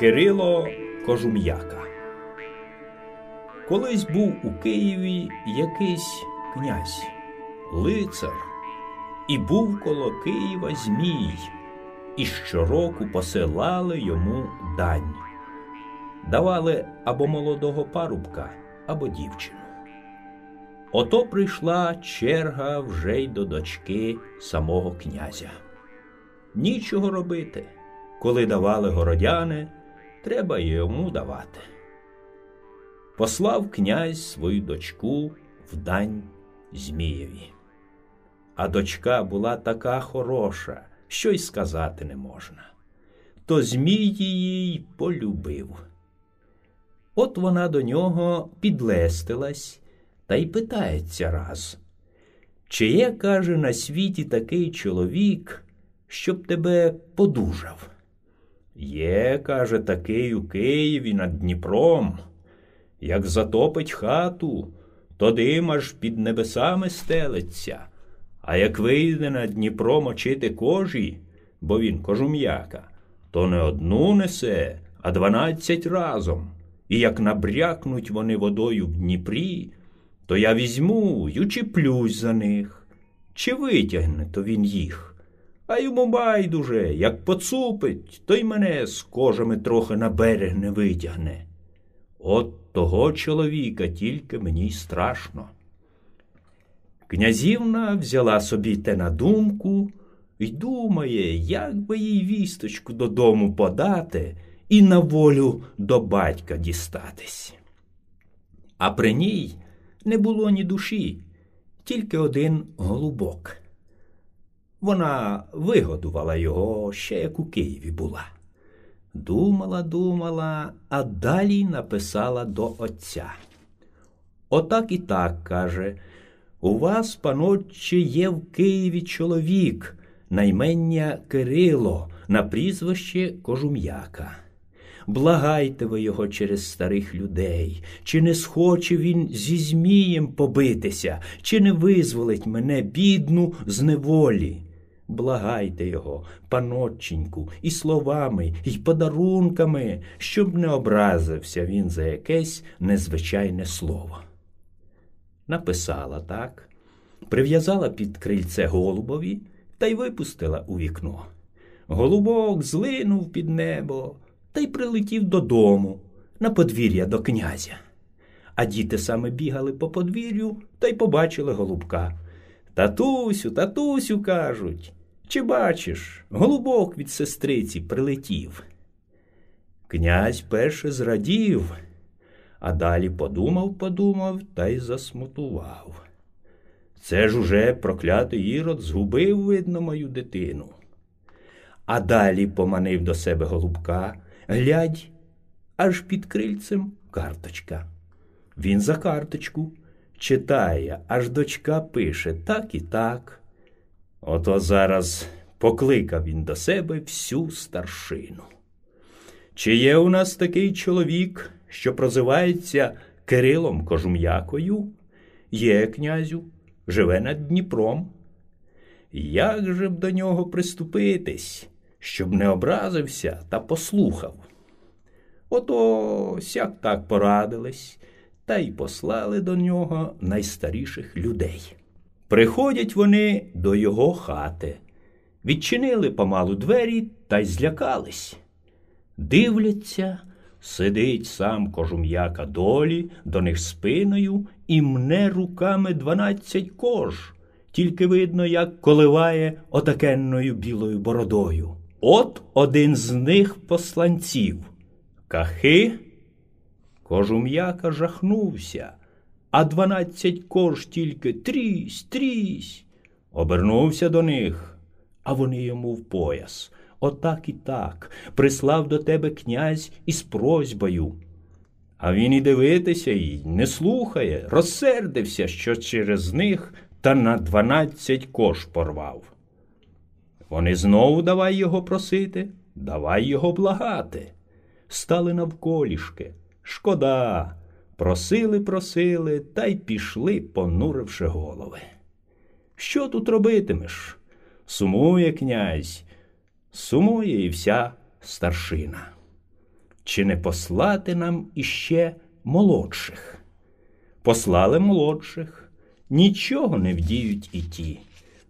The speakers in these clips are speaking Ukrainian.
Кирило Кожум'яка Колись був у Києві якийсь князь, лицар, і був коло Києва Змій, і щороку посилали йому дань. Давали або молодого парубка, або дівчину. Ото прийшла черга вже й до дочки самого князя. Нічого робити, коли давали городяни треба йому давати. Послав князь свою дочку в дань Змієві. А дочка була така хороша, що й сказати не можна. То Змій її полюбив. От вона до нього підлестилась та й питається раз. Чи є, каже, на світі такий чоловік, щоб тебе подужав? Є, каже, такий у Києві над Дніпром. Як затопить хату, то дим аж під небесами стелиться, а як вийде на Дніпро мочити кожі, бо він кожум'яка, то не одну несе, а дванадцять разом. І як набрякнуть вони водою в Дніпрі, то я візьму й учіплюсь за них. Чи витягне то він їх? А йому байдуже, як поцупить, то й мене з кожами трохи на берег не витягне. От того чоловіка тільки мені й страшно. Князівна взяла собі те на думку і думає, як би їй вісточку додому подати і на волю до батька дістатись. А при ній не було ні душі, тільки один голубок. Вона вигодувала його ще як у Києві була. Думала, думала, а далі написала до отця. Отак і так каже. У вас, панотче, є в Києві чоловік, наймення Кирило, на прізвище Кожум'яка. Благайте ви його через старих людей, чи не схоче він зі Змієм побитися, чи не визволить мене, бідну, з неволі. Благайте його, панотченьку, і словами, і подарунками, щоб не образився він за якесь незвичайне слово. Написала так, прив'язала під крильце голубові та й випустила у вікно. Голубок злинув під небо та й прилетів додому, на подвір'я до князя. А діти саме бігали по подвір'ю та й побачили голубка. Татусю, татусю, кажуть. Чи бачиш, голубок від сестриці прилетів? Князь перше зрадів, а далі подумав, подумав та й засмутував. Це ж уже проклятий ірод згубив, видно, мою дитину. А далі поманив до себе голубка, глядь, аж під крильцем карточка. Він за карточку читає, аж дочка пише так і так. Ото зараз покликав він до себе всю старшину. Чи є у нас такий чоловік, що прозивається Кирилом Кожум'якою? Є, князю, живе над Дніпром. Як же б до нього приступитись, щоб не образився та послухав? Ото сяк так порадились та й послали до нього найстаріших людей. Приходять вони до його хати, відчинили помалу двері та й злякались. Дивляться, сидить сам кожум'яка долі, до них спиною і мне руками дванадцять кож, тільки видно, як коливає отакенною білою бородою. От один з них посланців. Кахи. Кожум'яка жахнувся а дванадцять кож тільки трісь, трісь. Обернувся до них, а вони йому в пояс. Отак і так прислав до тебе князь із просьбою. А він і дивитися й не слухає, розсердився, що через них та на дванадцять кош порвав. Вони знову давай його просити, давай його благати. Стали навколішки. Шкода, Просили, просили та й пішли, понуривши голови. Що тут робитимеш? Сумує князь, сумує і вся старшина. Чи не послати нам іще молодших? Послали молодших, нічого не вдіють і ті.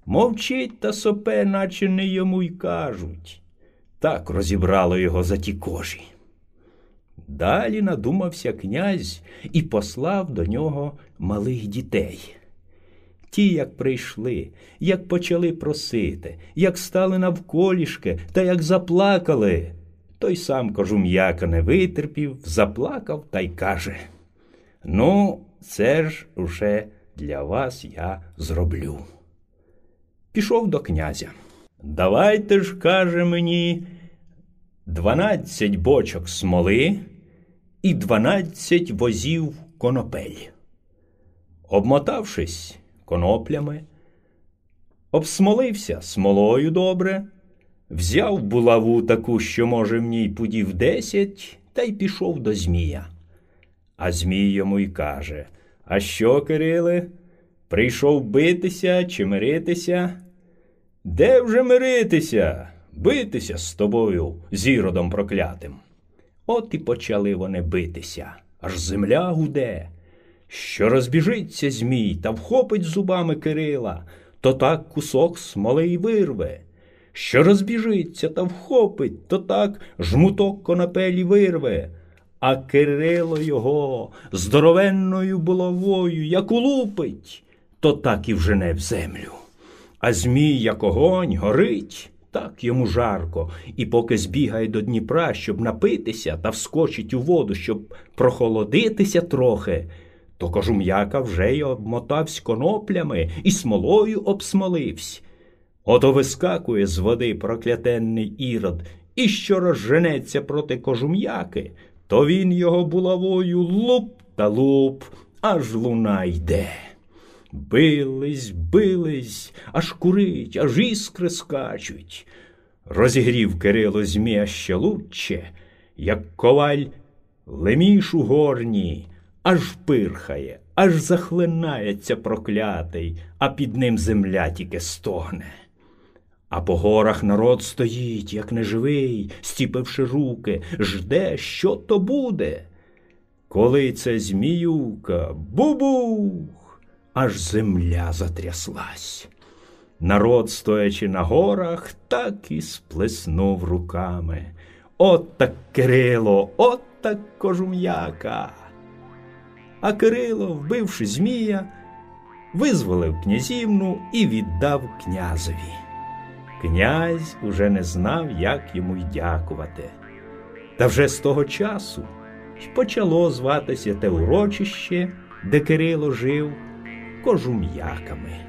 Мовчить та сопе, наче не йому й кажуть. Так розібрало його за ті кожі. Далі надумався князь і послав до нього малих дітей. Ті, як прийшли, як почали просити, як стали навколішки та як заплакали. Той сам кожум'яка не витерпів, заплакав та й каже: Ну, це ж уже для вас я зроблю. Пішов до князя. Давайте ж, каже мені, дванадцять бочок смоли і дванадцять возів конопель. Обмотавшись коноплями, обсмолився смолою добре, взяв булаву таку, що, може, в ній пудів десять, та й пішов до Змія. А Змій йому й каже А що, Кириле, прийшов битися чи миритися? Де вже миритися? Битися з тобою, зіродом проклятим. От і почали вони битися, аж земля гуде. Що розбіжиться Змій та вхопить зубами Кирила, то так кусок смоли вирве. Що розбіжиться та вхопить, то так жмуток конопелі вирве. А Кирило його здоровенною булавою, як улупить, то так і вжене в землю. А Змій, як огонь, горить. Так йому жарко, і поки збігає до Дніпра, щоб напитися та вскочить у воду, щоб прохолодитися трохи, то кожум'яка вже й обмотавсь коноплями і смолою обсмоливсь. Ото вискакує з води проклятенний ірод, і що розженеться проти кожум'яки, то він його булавою луп та луп, аж луна йде. Бились, бились, аж курить, аж іскри скачуть. Розігрів Кирило Змія ще лучче, як коваль леміш у горні, аж пирхає, аж захлинається проклятий, а під ним земля тільки стогне. А по горах народ стоїть, як неживий, стіпивши руки, жде, що то буде. Коли це зміюка, бубух, аж земля затряслась. Народ, стоячи на горах, так і сплеснув руками. От так Кирило, от так кожум'яка. А Кирило, вбивши Змія, визволив князівну і віддав князеві. Князь уже не знав, як йому й дякувати. Та вже з того часу почало зватися те урочище, де Кирило жив кожум'яками.